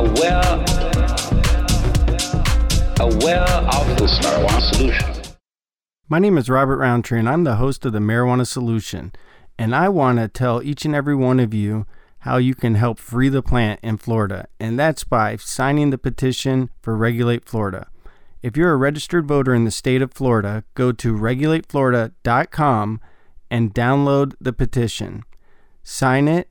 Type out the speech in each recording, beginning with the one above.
aware, aware of this marijuana solution. My name is Robert Roundtree, and I'm the host of the Marijuana Solution. And I want to tell each and every one of you how you can help free the plant in Florida, and that's by signing the petition for Regulate Florida. If you're a registered voter in the state of Florida, go to regulateflorida.com and download the petition. Sign it,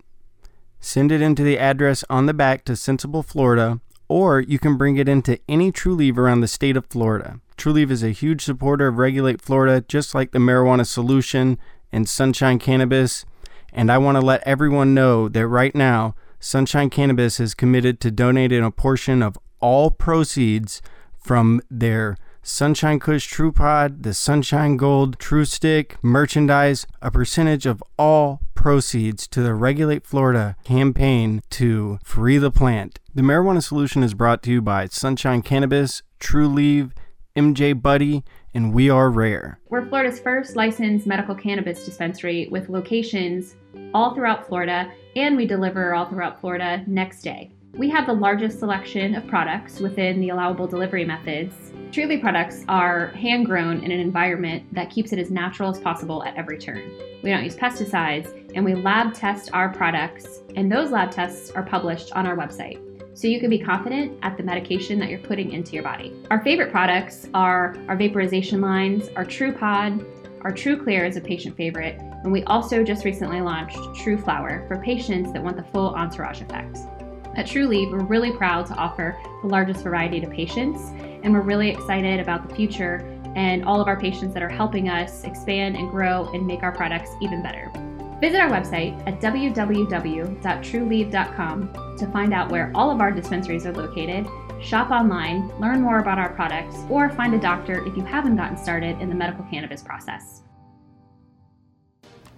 send it into the address on the back to Sensible, Florida, or you can bring it into any Trulieve around the state of Florida. Trulieve is a huge supporter of Regulate Florida, just like the Marijuana Solution and Sunshine Cannabis. And I want to let everyone know that right now, Sunshine Cannabis is committed to donating a portion of all proceeds from their Sunshine Kush True Pod, the Sunshine Gold True Stick merchandise, a percentage of all proceeds to the Regulate Florida campaign to free the plant. The Marijuana Solution is brought to you by Sunshine Cannabis, Trulieve, MJ Buddy, and We Are Rare. We're Florida's first licensed medical cannabis dispensary with locations all throughout Florida, and we deliver all throughout Florida next day. We have the largest selection of products within the allowable delivery methods. Trulieve products are hand grown in an environment that keeps it as natural as possible at every turn. We don't use pesticides, and we lab test our products, and those lab tests are published on our website so you can be confident at the medication that you're putting into your body. Our favorite products are our vaporization lines, our True Pod, our True Clear is a patient favorite, and we also just recently launched True Flower for patients that want the full entourage effect. At Trulieve, we're really proud to offer the largest variety to patients, and we're really excited about the future and all of our patients that are helping us expand and grow and make our products even better. Visit our website at www.trulieve.com to find out where all of our dispensaries are located, shop online, learn more about our products, or find a doctor if you haven't gotten started in the medical cannabis process.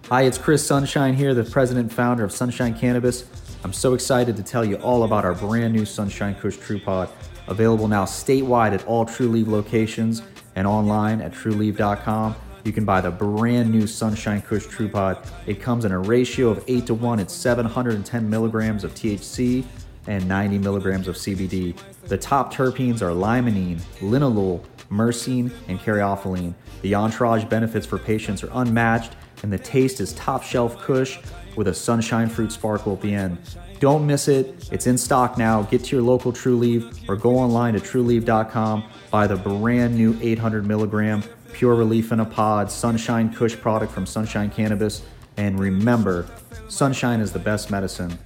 Hi, it's Chris Sunshine here, the president and founder of Sunshine Cannabis. I'm so excited to tell you all about our brand new Sunshine Kush True Pod, available now statewide at all Trulieve locations and online at trulieve.com. You can buy the brand new Sunshine Kush True Pod. It comes in a ratio of 8 to 1. It's 710 milligrams of THC and 90 milligrams of CBD. The top terpenes are limonene, linalool, myrcene, and caryophyllene. The entourage benefits for patients are unmatched, and the taste is top shelf Kush with a sunshine fruit sparkle at the end. Don't miss it. It's in stock now. Get to your local Trulieve or go online to trulieve.com. Buy the brand new 800 milligram Pure Relief in a Pod, Sunshine Kush product from Sunshine Cannabis. And remember, sunshine is the best medicine.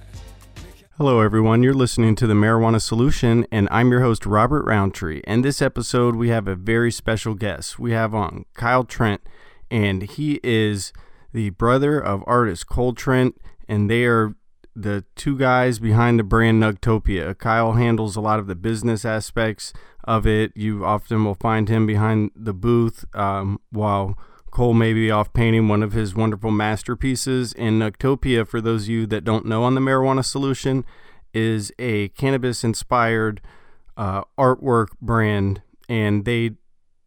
Hello, everyone. You're listening to the Marijuana Solution, and I'm your host, Robert Roundtree. And this episode, we have a very special guest. We have on Kyle Trent, and he is the brother of artist Kole Trent, and they are the two guys behind the brand Nugtopia. Kyle handles a lot of the business aspects of it. You often will find him behind the booth um, while Kole may be off painting one of his wonderful masterpieces. And Nugtopia, for those of you that don't know on the marijuana solution, is a cannabis inspired uh, artwork brand. And they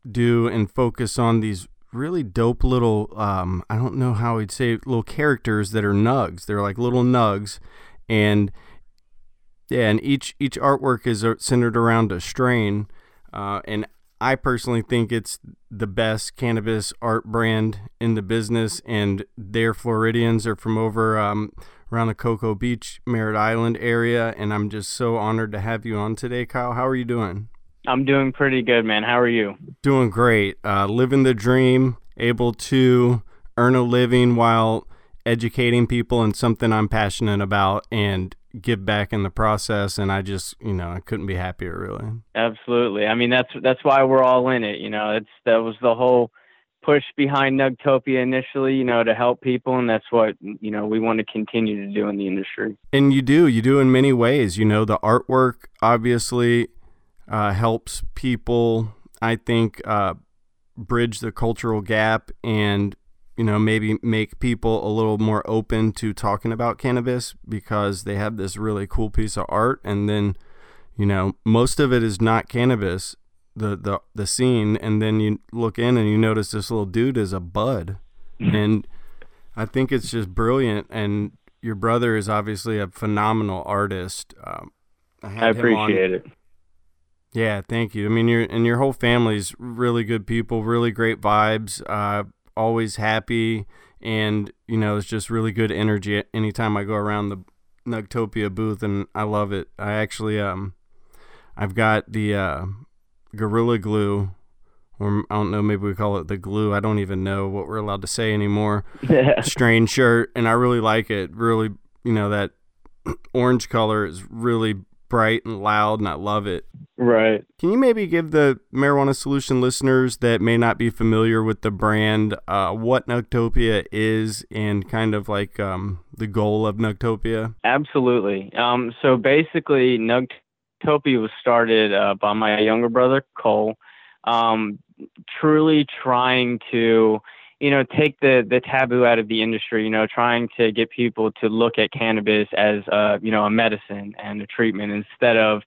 do and focus on these really dope little, um, I don't know how we'd say, little characters that are nugs. They're like little nugs. And yeah, and each each artwork is uh, centered around a strain, uh, and I personally think it's the best cannabis art brand in the business. And their Floridians are from over um, around the Cocoa Beach, Merritt Island area, and I'm just so honored to have you on today, Kyle. How are you doing? I'm doing pretty good, man. How are you? Doing great. Uh, living the dream, able to earn a living while educating people and something I'm passionate about, and give back in the process and I just you know I couldn't be happier really absolutely I mean that's that's why we're all in it you know it's that was the whole push behind Nugtopia initially you know to help people and that's what you know we want to continue to do in the industry and you do you do in many ways you know the artwork obviously uh, helps people I think uh, bridge the cultural gap and you know, maybe make people a little more open to talking about cannabis because they have this really cool piece of art and then, you know, most of it is not cannabis, the the the scene, and then you look in and you notice this little dude is a bud. And I think it's just brilliant and your brother is obviously a phenomenal artist. Um, I, I appreciate it. Yeah, thank you. I mean, your and your whole family's really good people, really great vibes, uh, always happy, and you know, it's just really good energy anytime I go around the Nugtopia booth, and I love it. I actually, um, I've got the uh, Gorilla Glue, or I don't know, maybe we call it the glue. I don't even know what we're allowed to say anymore. Strange shirt, and I really like it. Really, you know, that orange color is really bright and loud, and I love it. Right. Can you maybe give the Marijuana Solution listeners that may not be familiar with the brand uh, what Nugtopia is and kind of like um, the goal of Nugtopia? Absolutely. Um, so basically, Nugtopia was started uh, by my younger brother, Kole, um, truly trying to you know, take the the taboo out of the industry. You know, trying to get people to look at cannabis as a you know a medicine and a treatment instead of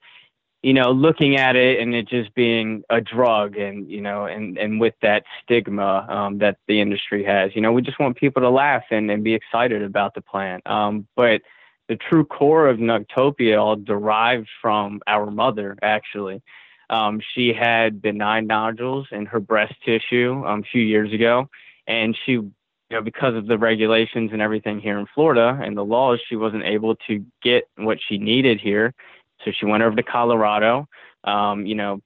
you know looking at it and it just being a drug and you know and and with that stigma um, that the industry has. You know, we just want people to laugh and and be excited about the plant. Um, but the true core of Nugtopia all derived from our mother actually. Um, she had benign nodules in her breast tissue um, a few years ago and she you know because of the regulations and everything here in Florida and the laws she wasn't able to get what she needed here so she went over to Colorado um, you know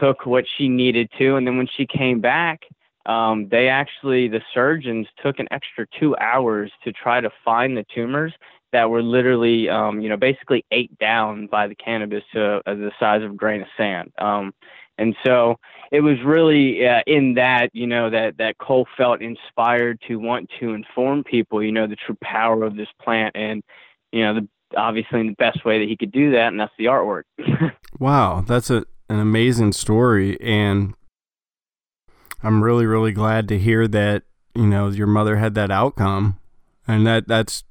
took what she needed to and then when she came back um, they actually the surgeons took an extra two hours to try to find the tumors that were literally um, you know basically ate down by the cannabis to uh, the size of a grain of sand. Um, and so it was really uh, in that, you know, that, that Kole felt inspired to want to inform people, you know, the true power of this plant and, you know, the, obviously in the best way that he could do that. And that's the artwork. wow. That's a, an amazing story. And I'm really, really glad to hear that, you know, your mother had that outcome and that that's,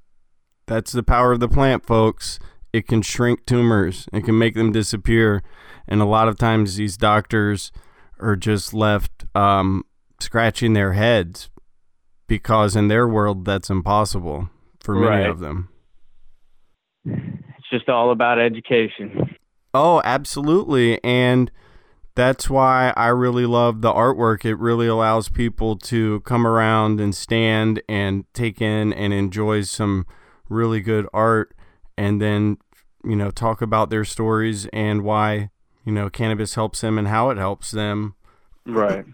that's the power of the plant, folks. It can shrink tumors. It can make them disappear and a lot of times these doctors are just left um, scratching their heads because in their world that's impossible for many right. of them. Just all about education. Oh, absolutely. And that's why I really love the artwork. It really allows people to come around and stand and take in and enjoy some really good art and then, you know, talk about their stories and why you know cannabis helps them and how it helps them right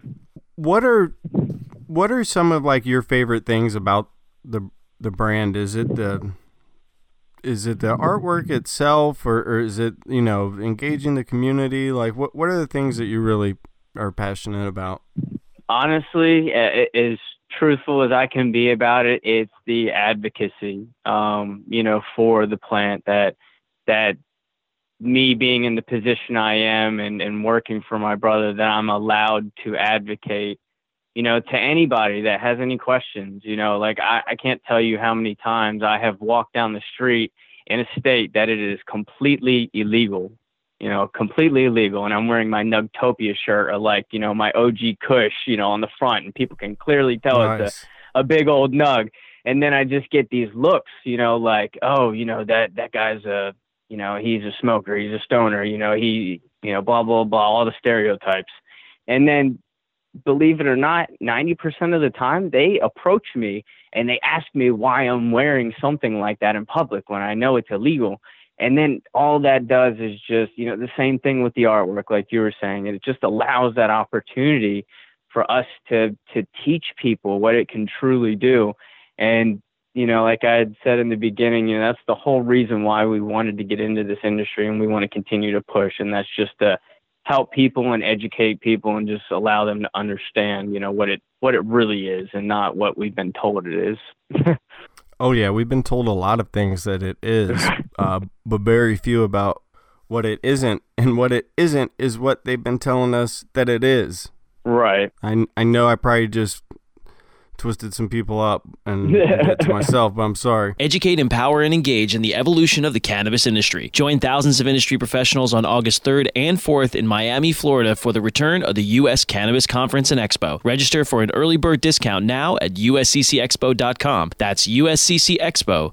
what are what are some of like your favorite things about the the brand is it the is it the artwork itself or, or is it you know engaging the community? Like what what are the things that you really are passionate about? Honestly as truthful as i can be about it it's the advocacy um you know for the plant that that me being in the position I am and, and working for my brother that I'm allowed to advocate, you know, to anybody that has any questions. You know, like I, I can't tell you how many times I have walked down the street in a state that it is completely illegal, you know, completely illegal. And I'm wearing my Nugtopia shirt or like, you know, my OG Kush, you know, on the front and people can clearly tell nice. it's a, a big old nug. And then I just get these looks, you know, like, oh, you know, that, that guy's a, you know, he's a smoker, he's a stoner, you know, he, you know, blah, blah, blah, all the stereotypes. And then believe it or not, 90% of the time they approach me and they ask me why I'm wearing something like that in public when I know it's illegal. And then all that does is just, you know, the same thing with the artwork, like you were saying, it just allows that opportunity for us to to teach people what it can truly do. And you know, like I had said in the beginning, you know, that's the whole reason why we wanted to get into this industry and we want to continue to push. And that's just to help people and educate people and just allow them to understand, you know, what it what it really is and not what we've been told it is. oh yeah, we've been told a lot of things that it is, uh, but very few about what it isn't. And what it isn't is what they've been telling us that it is. Right. I I know I probably just twisted some people up and did to myself, but I'm sorry. Educate, empower, and engage in the evolution of the cannabis industry. Join thousands of industry professionals on August 3rd and 4th in Miami, Florida for the return of the U.S. Cannabis Conference and Expo. Register for an early bird discount now at usccexpo.com. That's usccexpo.com.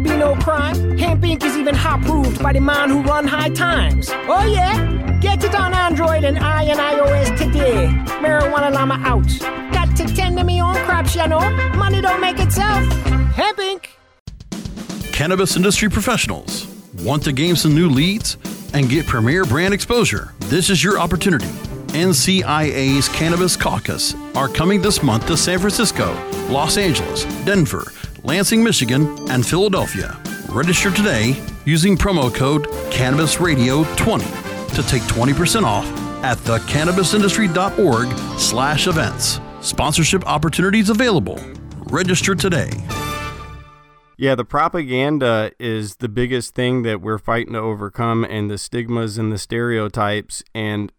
be no crime. Hempire. is even hot proved by the man who run high times. Oh yeah? Get it on Android and I and iOS today. Marijuana Llama out. Got to tend to me own crops, you know. Money don't make itself. Hempire. Cannabis industry professionals. Want to gain some new leads and get premier brand exposure? This is your opportunity. NCIA's Cannabis Caucus are coming this month to San Francisco, Los Angeles, Denver, Lansing, Michigan, and Philadelphia. Register today using promo code CannabisRadio20 to take 20% off at thecannabisindustry.org slash events. Sponsorship opportunities available. Register today. Yeah, the propaganda is the biggest thing that we're fighting to overcome, and the stigmas and the stereotypes. And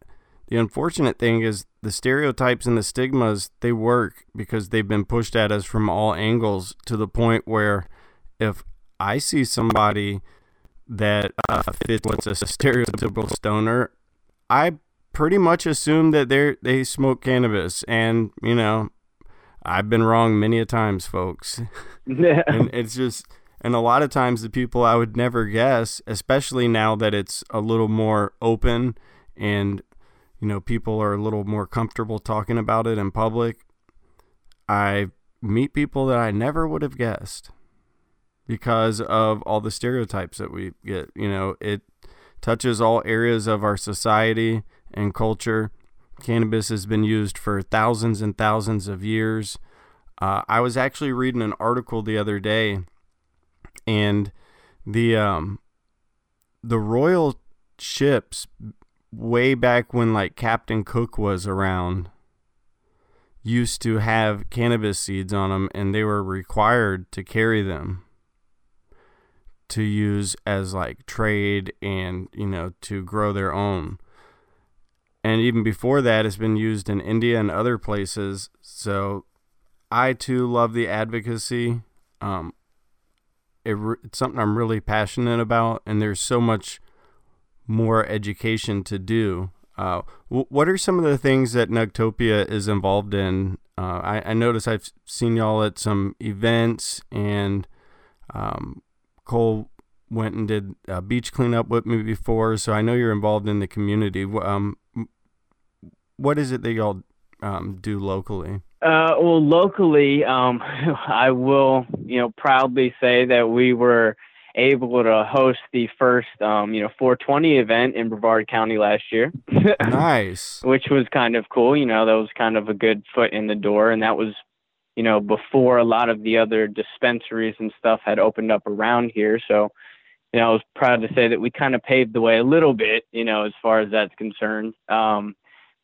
the unfortunate thing is, the stereotypes and the stigmas they work because they've been pushed at us from all angles to the point where if I see somebody that uh, fits what's a stereotypical stoner, I pretty much assume that they they smoke cannabis, and you know, I've been wrong many a times, folks. Yeah. and it's just and a lot of times the people I would never guess, especially now that it's a little more open and you know people are a little more comfortable talking about it in public. I meet people that I never would have guessed because of all the stereotypes that we get. You know, it touches all areas of our society and culture. Cannabis has been used for thousands and thousands of years. Uh, I was actually reading an article the other day, and the um, the royal ships way back when like Captain Cook was around used to have cannabis seeds on them, and they were required to carry them to use as like trade and you know to grow their own. And even before that it's been used in india and other places. So i too love the advocacy. Um, it, it's something i'm really passionate about and there's so much more education to do uh, w- what are some of the things that Nugtopia is involved in? Uh, I, I notice I've seen y'all at some events, and um, Kole went and did a beach cleanup with me before, so I know you're involved in the community. Um, what is it that y'all um, do locally? Uh, well, locally, um, I will, you know, proudly say that we were able to host the first, um, you know, 420 event in Brevard County last year. nice. Which was kind of cool. You know, that was kind of a good foot in the door, and that was, you know, before a lot of the other dispensaries and stuff had opened up around here. So, you know, I was proud to say that we kind of paved the way a little bit, you know, as far as that's concerned. Um,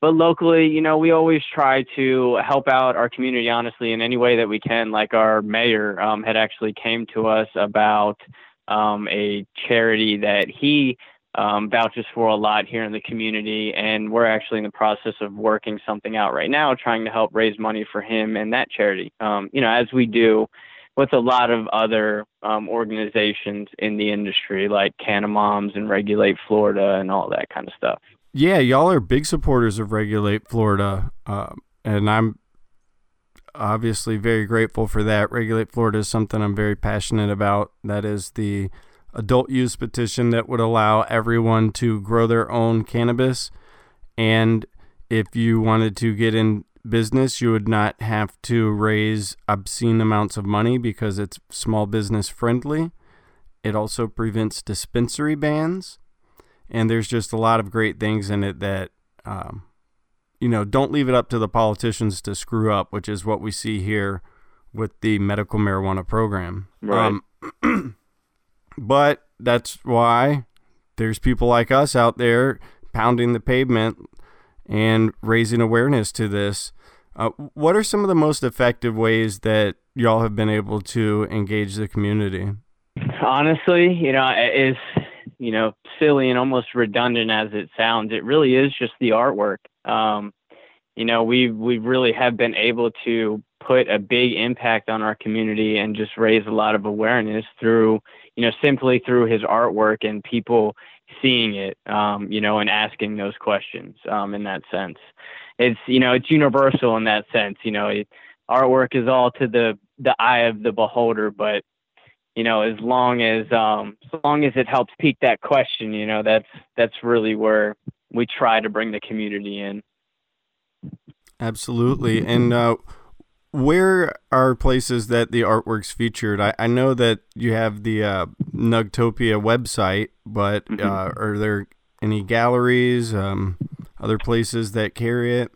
but locally, you know, we always try to help out our community honestly in any way that we can. Like our mayor um, had actually came to us about um, a charity that he um, vouches for a lot here in the community, and we're actually in the process of working something out right now, trying to help raise money for him and that charity. Um, you know, as we do with a lot of other um, organizations in the industry, like Canna Moms and Regulate Florida and all that kind of stuff. Yeah, y'all are big supporters of Regulate Florida, uh, and I'm obviously very grateful for that. Regulate Florida is something I'm very passionate about. That is the adult use petition that would allow everyone to grow their own cannabis. And if you wanted to get in business, you would not have to raise obscene amounts of money because it's small business friendly. It also prevents dispensary bans. And there's just a lot of great things in it that um, you know, don't leave it up to the politicians to screw up, which is what we see here with the medical marijuana program. Right. Um, but that's why there's people like us out there pounding the pavement and raising awareness to this. Uh, what are some of the most effective ways that y'all have been able to engage the community? honestly, you know, is you know silly and almost redundant as it sounds. It really is just the artwork. Um, you know, we we really have been able to put a big impact on our community and just raise a lot of awareness through, you know, simply through his artwork and people seeing it, um, you know, and asking those questions um, in that sense. It's, you know, it's universal in that sense. You know, it, artwork is all to the the eye of the beholder, but you know, as long as um, as long as it helps pique that question, you know, that's that's really where we try to bring the community in. Absolutely, and uh, where are places that the artwork's featured? I, I know that you have the uh, Nugtopia website, but mm-hmm. uh, are there any galleries, um, other places that carry it?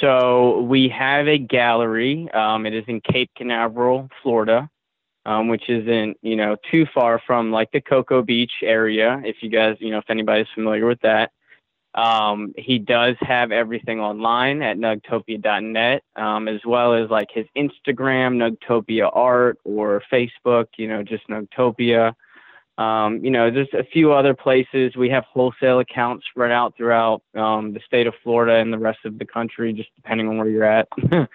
So we have a gallery. Um, it is in Cape Canaveral, Florida, um, which isn't you know too far from like the Cocoa Beach area. If you guys, you know, if anybody's familiar with that. Um, he does have everything online at nugtopia.net, um, as well as like his Instagram, Nugtopia Art, or Facebook, you know, just Nugtopia. Um, you know, there's a few other places. We have wholesale accounts spread out throughout um, the state of Florida and the rest of the country, just depending on where you're at.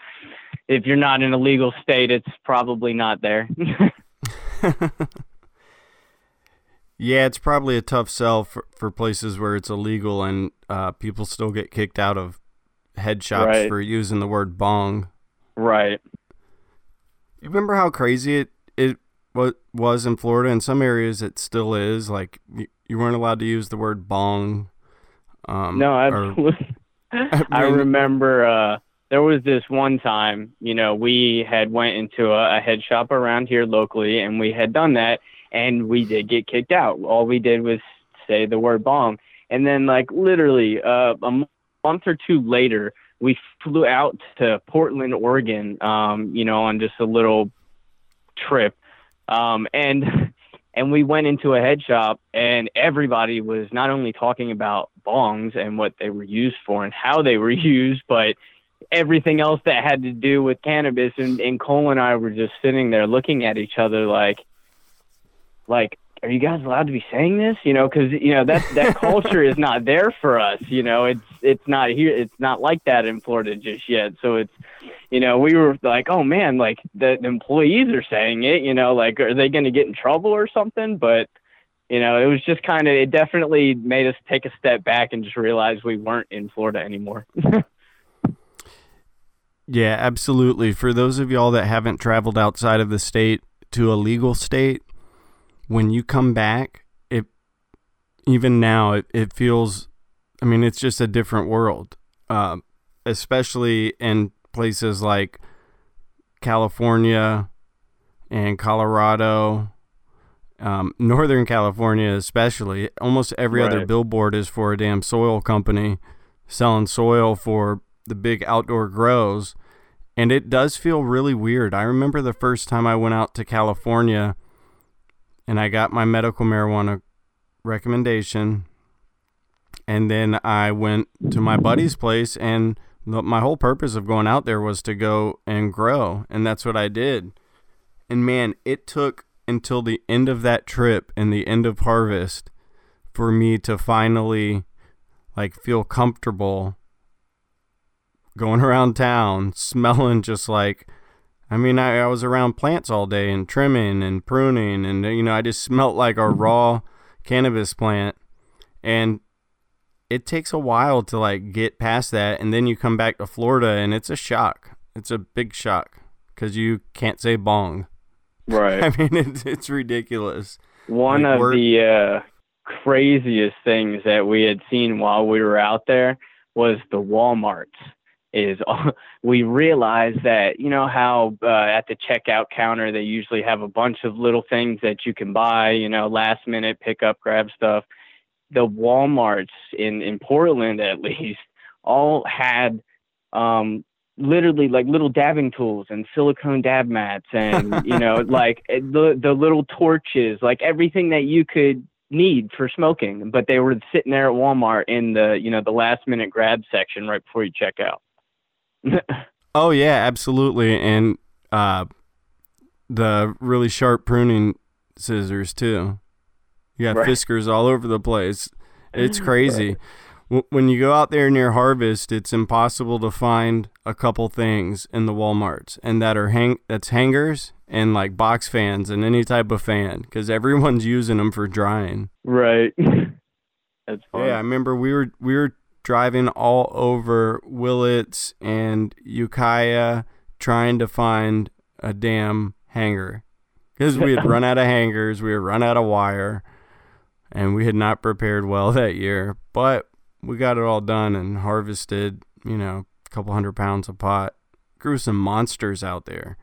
if you're not in a legal state, it's probably not there. Yeah, it's probably a tough sell for, for places where it's illegal and uh, people still get kicked out of head shops right. for using the word bong. Right. You remember how crazy it it was in Florida? In some areas, it still is. Like you weren't allowed to use the word bong. Um, no, absolutely. Or, I, mean, I remember uh, there was this one time. You know, we had went into a, a head shop around here locally, and we had done that and we did get kicked out. All we did was say the word bong, and then like literally uh, a month or two later, we flew out to Portland, Oregon. Um, you know, on just a little trip, um, and and we went into a head shop, and everybody was not only talking about bongs and what they were used for and how they were used, but everything else that had to do with cannabis. And, and Kole and I were just sitting there looking at each other like, like are you guys allowed to be saying this? You know because you know that that culture is not there for us you know it's it's not here it's not like that in florida just yet. So it's you know we were like oh man like the, employees are saying it you know like are they going to get in trouble or something? But you know it was just kind of it definitely made us take a step back and just realize we weren't in florida anymore. Yeah absolutely. For those of y'all that haven't traveled outside of the state to a legal state when you come back, it even now it, it feels I mean, it's just a different world. Uh, especially in places like California and Colorado, um, Northern California, especially. Almost every right. other billboard is for a damn soil company selling soil for the big outdoor grows. And it does feel really weird. I remember the first time I went out to California and I got my medical marijuana recommendation. And then I went to my buddy's place, and the, my whole purpose of going out there was to go and grow, and that's what I did. And man, it took until the end of that trip and the end of harvest for me to finally like feel comfortable going around town smelling just like I mean, I, I was around plants all day and trimming and pruning, and you know, I just smelt like a raw cannabis plant. And it takes a while to like get past that, and then you come back to Florida, and it's a shock. It's a big shock because you can't say bong. Right. I mean, it's it's ridiculous. One like, of the uh, craziest things that we had seen while we were out there was the WalMarts is we realize that you know how uh, at the checkout counter they usually have a bunch of little things that you can buy you know last minute pick up grab stuff. The walmarts in in portland at least all had um literally like little dabbing tools and silicone dab mats and you know like eh, the the little torches like everything that you could need for smoking. But they were sitting there at walmart in the you know the last minute grab section right before you check out oh yeah, absolutely. And uh, the really sharp pruning scissors too. You got Right. Fiskars all over the place. It's crazy. W When you go out there near Harvest, it's impossible to find a couple things in the WalMarts, and that are hang that's hangers and like box fans and any type of fan, because everyone's using them for drying. Right. That's fun. Yeah, I remember we were we were driving all over Willits and Ukiah trying to find a damn hanger because we had run out of hangers, we had run out of wire, and we had not prepared well that year. But we got it all done and harvested, you know, a couple hundred pounds of pot. Grew some monsters out there.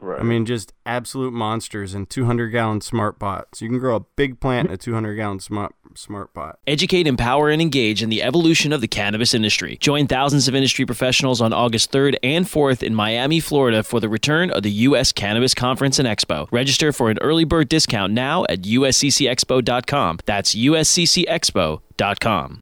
Right. I mean, just absolute monsters in 200 gallon smart pots. You can grow a big plant in a 200 gallon smart smart pot. Educate, empower, and engage in the evolution of the cannabis industry. Join thousands of industry professionals on August 3rd and 4th in Miami, Florida for the return of the U.S. Cannabis Conference and Expo. Register for an early bird discount now at usccexpo.com. That's usccexpo.com.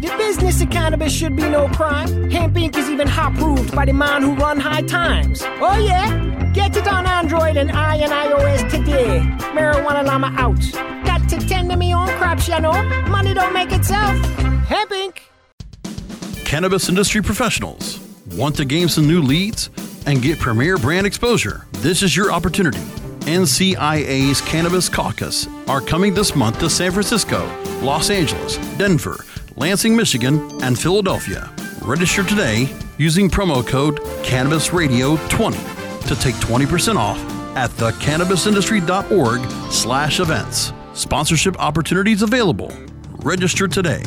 The business of cannabis should be no crime. Hempire. is even hot proved by the man who run high times. Oh yeah? Get it on Android and I and iOS today. Marijuana Llama out. Got to tend to me own crops, you know. Money don't make itself. Hempire. Cannabis industry professionals. Want to gain some new leads and get premier brand exposure? This is your opportunity. NCIA's Cannabis Caucus are coming this month to San Francisco, Los Angeles, Denver, Lansing, Michigan, and Philadelphia. Register today using promo code CannabisRadio20 to take 20% off at thecannabisindustry.org slash events. Sponsorship opportunities available. Register today.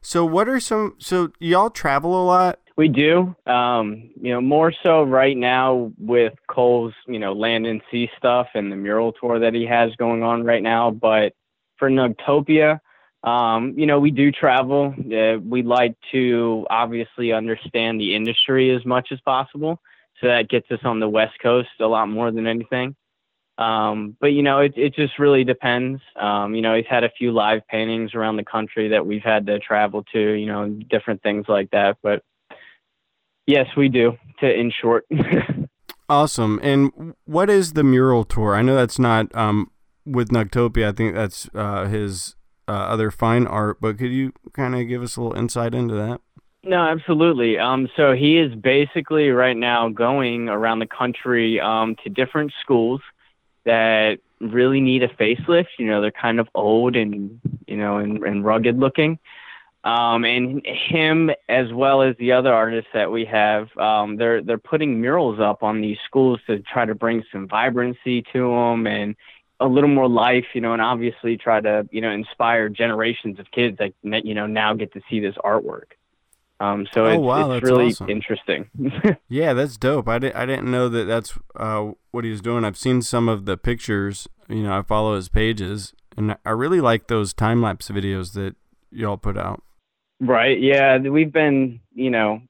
So what are some? So y'all travel a lot. We do. Um, you know, more so right now with Kole's, you know, land and sea stuff and the mural tour that he has going on right now. But for Nugtopia, um, you know, we do travel. Uh, we like to obviously understand the industry as much as possible. So that gets us on the West Coast a lot more than anything. Um, but you know, it it just really depends. Um, you know, he's had a few live paintings around the country that we've had to travel to. You know, different things like that. But yes, we do. To in short, Awesome. And what is the mural tour? I know that's not um, with Nugtopia. I think that's uh, his uh, other fine art. But could you kind of give us a little insight into that? no, absolutely. Um, so he is basically right now going around the country um, to different schools that really need a facelift. You know, they're kind of old and you know and, and rugged looking. Um, and him as well as the other artists that we have, um, they're they're putting murals up on these schools to try to bring some vibrancy to them and a little more life, you know, and obviously try to you know inspire generations of kids that you know now get to see this artwork. Um, so Oh, it's, wow, it's really awesome. interesting. Yeah, that's dope. I, di- I didn't know that that's uh, what he was doing. I've seen some of the pictures. You know, I follow his pages, and I really like those time lapse videos that y'all put out. Right. Yeah, we've been, you know,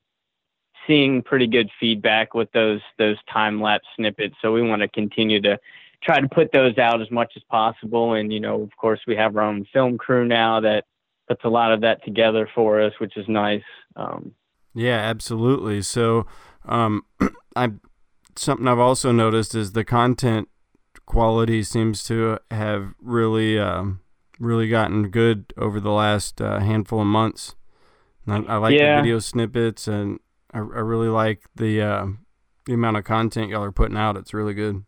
seeing pretty good feedback with those those time lapse snippets. So we want to continue to try to put those out as much as possible. And you know, of course, we have our own film crew now that puts a lot of that together for us, which is nice. Um, Yeah, absolutely. So, um, I something I've also noticed is the content quality seems to have really, um, really gotten good over the last uh, handful of months. And I, I like Yeah. the video snippets, and I, I really like the uh, the amount of content y'all are putting out. It's really good.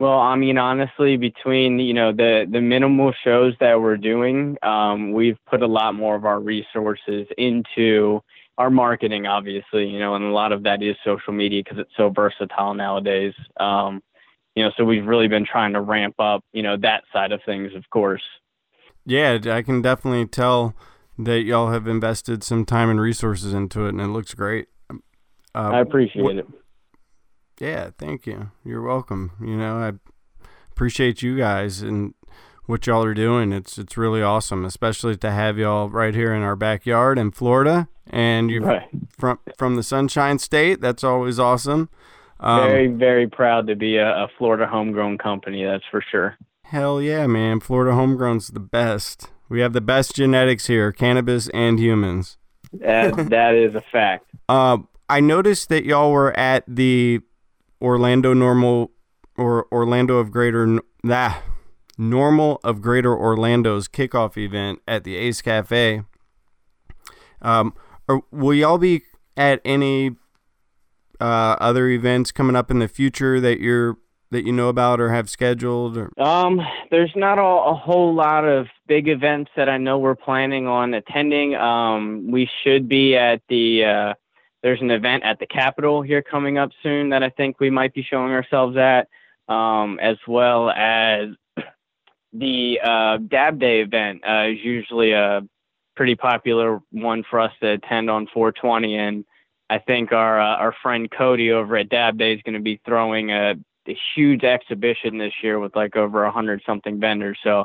Well, I mean, honestly, between you know the the minimal shows that we're doing, um, we've put a lot more of our resources into our marketing, obviously, you know, and a lot of that is social media because it's so versatile nowadays. Um, you know, so we've really been trying to ramp up, you know, that side of things, of course. Yeah, I can definitely tell that y'all have invested some time and resources into it, and it looks great. Uh, I appreciate what- it. Yeah, thank you. You're welcome. You know, I appreciate you guys. And what y'all are doing. It's it's really awesome, especially to have y'all right here in our backyard in Florida, and you're Right. from from the Sunshine State. That's always awesome. Um, very, very proud to be a, a Florida homegrown company. That's for sure. Hell yeah, man! Florida homegrown's the best. We have the best genetics here, cannabis and humans. That, that is a fact. Uh, I noticed that y'all were at the Orlando NORML or Orlando of Greater that NORML of Greater Orlando's kickoff event at the Ace Cafe. Um, will y'all be at any uh, other events coming up in the future that you're that you know about or have scheduled? Or Um, there's not a, a whole lot of big events that I know we're planning on attending. Um, we should be at the uh, there's an event at the Capitol here coming up soon that I think we might be showing ourselves at, um, as well as the uh, Dab Day event uh, is usually a pretty popular one for us to attend on 420, and I think our uh, our friend Cody over at Dab Day is going to be throwing a, a huge exhibition this year with like over a hundred something vendors. So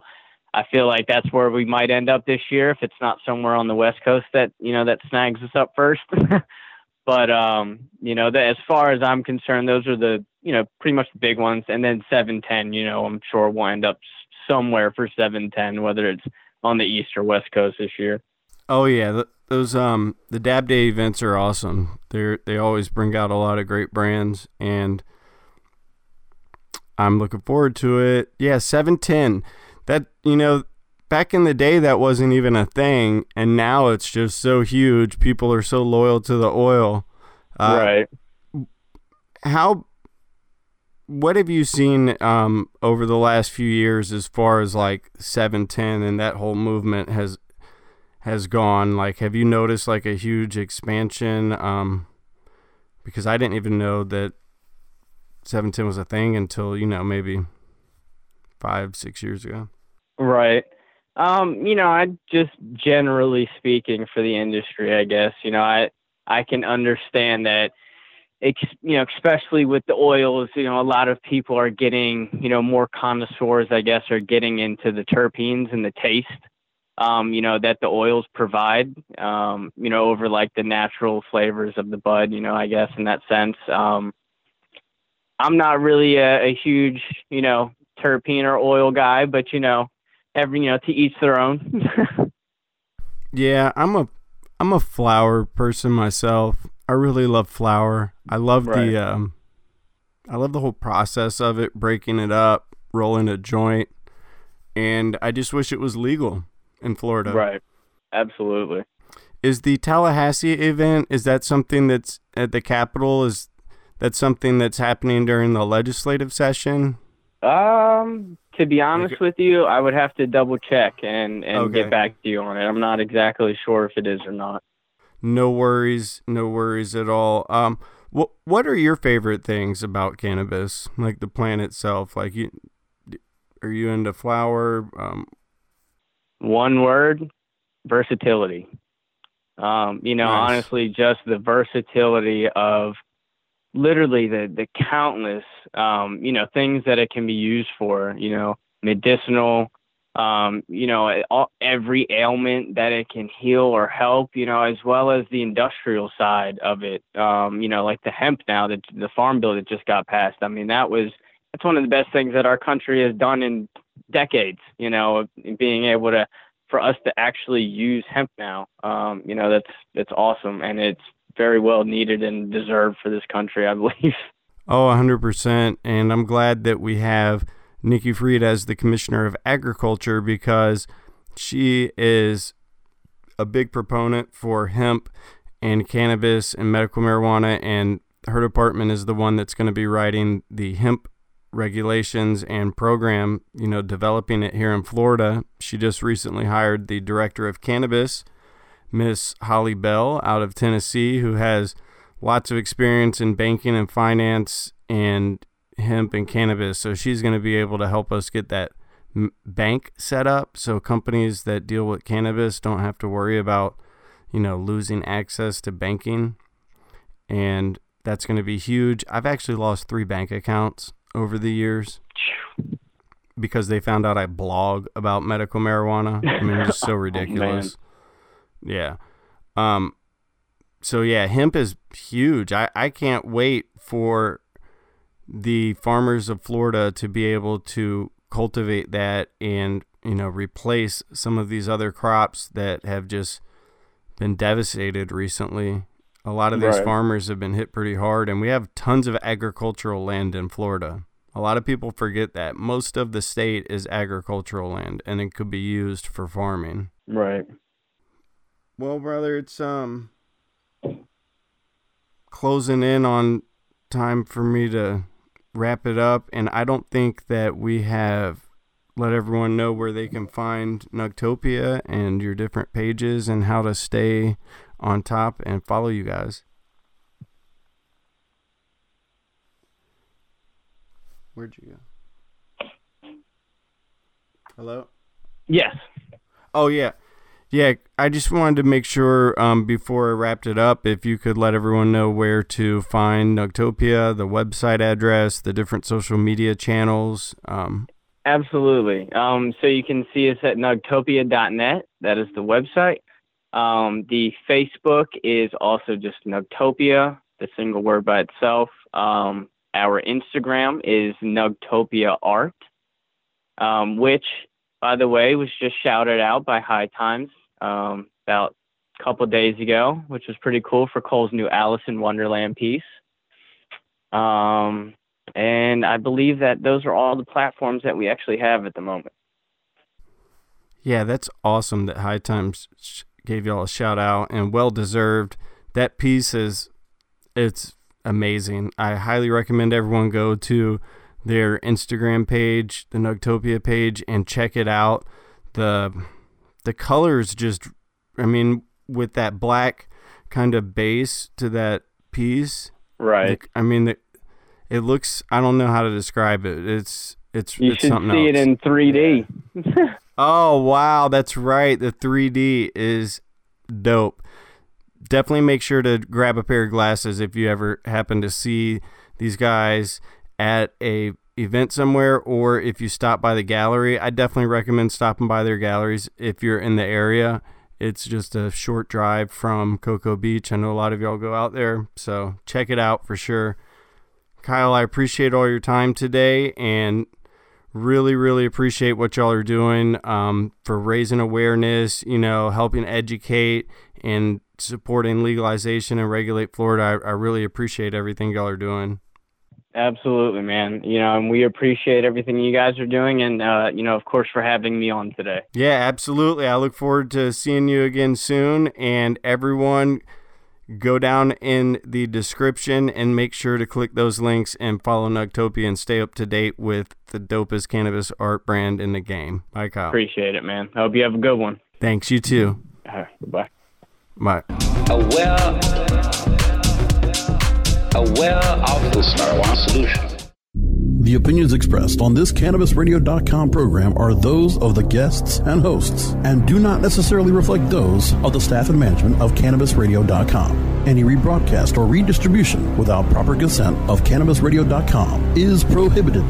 I feel like that's where we might end up this year if it's not somewhere on the West Coast that you know that snags us up first. but um, you know, the, as far as I'm concerned, those are the you know pretty much the big ones. And then 710, you know, I'm sure we'll end up somewhere for 710, whether it's on the East or West Coast this year. Oh yeah, th- those um the Dab Day events are awesome. They they always bring out a lot of great brands, and I'm looking forward to it. Yeah, seven ten. That you know, back in the day that wasn't even a thing, and now it's just so huge. People are so loyal to the oil. Uh, right. How? What have you seen um, over the last few years as far as like seven ten and that whole movement has has gone? Like, have you noticed like a huge expansion? Um, because I didn't even know that seven ten was a thing until you know maybe five six years ago. Right. Um, you know, I just generally speaking for the industry, I guess, you know, I I can understand that ex, you know, especially with the oils, you know, a lot of people are getting, you know, more connoisseurs, I guess, are getting into the terpenes and the taste um, you know, that the oils provide, um, you know, over like the natural flavors of the bud, you know, I guess in that sense. Um, I'm not really a, a huge, you know, terpene or oil guy, but you know, every you know, to each their own. Yeah, I'm a I'm a flower person myself. I really love flower. I love Right. the um I love the whole process of it, breaking it up, rolling a joint, and I just wish it was legal in Florida. right. Absolutely. Is the Tallahassee event is that something that's at the Capitol is that something that's happening during the legislative session? Um, to be honest with you, I would have to double check and and Okay. get back to you on it. I'm not exactly sure if it is or not. No worries, no worries at all. Um, what what are your favorite things about cannabis, like the plant itself? Like you, are you into flower? Um, One word, versatility. Um, you know, Nice. honestly, just the versatility of literally the the countless um, you know things that it can be used for. You know, medicinal. Um, you know, all, every ailment that it can heal or help. You know, as well as the industrial side of it. Um, you know, like the hemp now, that the farm bill that just got passed. I mean, that was that's one of the best things that our country has done in decades. You know, being able to for us to actually use hemp now. Um, you know, that's that's awesome, and it's very well needed and deserved for this country, I believe. Oh, hundred percent. And I'm glad that we have Nikki Fried as the Commissioner of Agriculture because she is a big proponent for hemp and cannabis and medical marijuana, and her department is the one that's going to be writing the hemp regulations and program, you know, developing it here in Florida. She just recently hired the director of cannabis, Miss Holly Bell, out of Tennessee, who has lots of experience in banking and finance and hemp and cannabis. So she's going to be able to help us get that m- bank set up so companies that deal with cannabis don't have to worry about, you know, losing access to banking. And that's going to be huge. I've actually lost three bank accounts over the years. because they found out I blog about medical marijuana. I mean, it's so Oh, ridiculous. yeah. Um. So yeah, hemp is huge. I I can't wait for the farmers of Florida to be able to cultivate that and you know replace some of these other crops that have just been devastated recently. A lot of these Right. farmers have been hit pretty hard, and we have tons of agricultural land in Florida. A lot of people forget that most of the state is agricultural land, and it could be used for farming. Right. Well, brother, it's um closing in on time for me to wrap it up, and I don't think that we have let everyone know where they can find Nugtopia and your different pages and how to stay on top and follow you guys. Where'd you go? Hello? Yes. Oh yeah, yeah. I just wanted to make sure um, before I wrapped it up, if you could let everyone know where to find Nugtopia, the website address, the different social media channels. Um, Absolutely. Um, so you can see us at nugtopia.net. That is the website. Um, the Facebook is also just Nugtopia, the single word by itself. Um, our Instagram is Nugtopia Art, um, which, by the way, was just shouted out by High Times um, about a couple days ago, which was pretty cool for Kole's new Alice in Wonderland piece. Um, and I believe that those are all the platforms that we actually have at the moment. yeah, that's awesome that High Times gave y'all a shout out and well deserved. That piece is it's amazing. I highly recommend everyone go to their Instagram page, the Nugtopia page, and check it out. The the colors just I mean, with that black kind of base to that piece. Right. the- I mean, the, it looks. I don't know how to describe it. It's it's You it's should something see it in 3D. Oh wow, that's right. The 3D is dope. Definitely make sure to grab a pair of glasses if you ever happen to see these guys at a event somewhere or if you stop by the gallery. I definitely recommend stopping by their galleries if you're in the area. It's just a short drive from Cocoa Beach. I know a lot of y'all go out there, so check it out for sure. Kyle, I appreciate all your time today and really really appreciate what y'all are doing um, for raising awareness you know helping educate and supporting legalization and regulate florida I, I really appreciate everything y'all are doing Absolutely, man. You know, and we appreciate everything you guys are doing, and uh, you know, of course, for having me on today. yeah absolutely i look forward to seeing you again soon and everyone go down in the description and make sure to click those links and follow nugtopia and stay up to date with the dopest cannabis art brand in the game bye kyle Appreciate it, man. I hope you have a good one. thanks you too All right, goodbye. bye Aware, aware of the marijuana solution. The opinions expressed on this CannabisRadio.com program are those of the guests and hosts and do not necessarily reflect those of the staff and management of CannabisRadio.com. Any rebroadcast or redistribution without proper consent of CannabisRadio.com is prohibited.